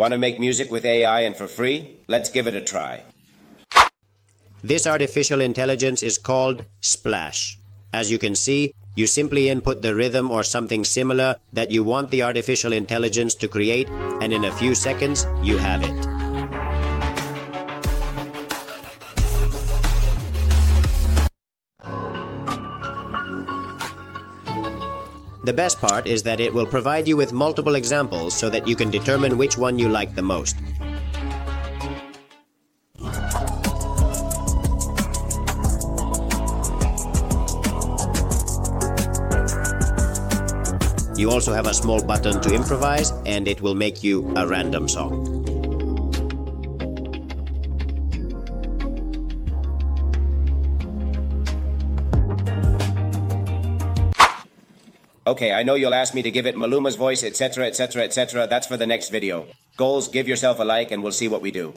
Want to make music with AI and for free? Let's give it a try. This artificial intelligence is called Splash. As you can see, you simply input the rhythm or something similar that you want the artificial intelligence to create, and in a few seconds, you have it. The best part is that it will provide you with multiple examples so that you can determine which one you like the most. You also have a small button to improvise, and it will make you a random song. Okay, I know you'll ask me to give it Maluma's voice, etc., etc., etc. That's for the next video. Goals, give yourself a like and we'll see what we do.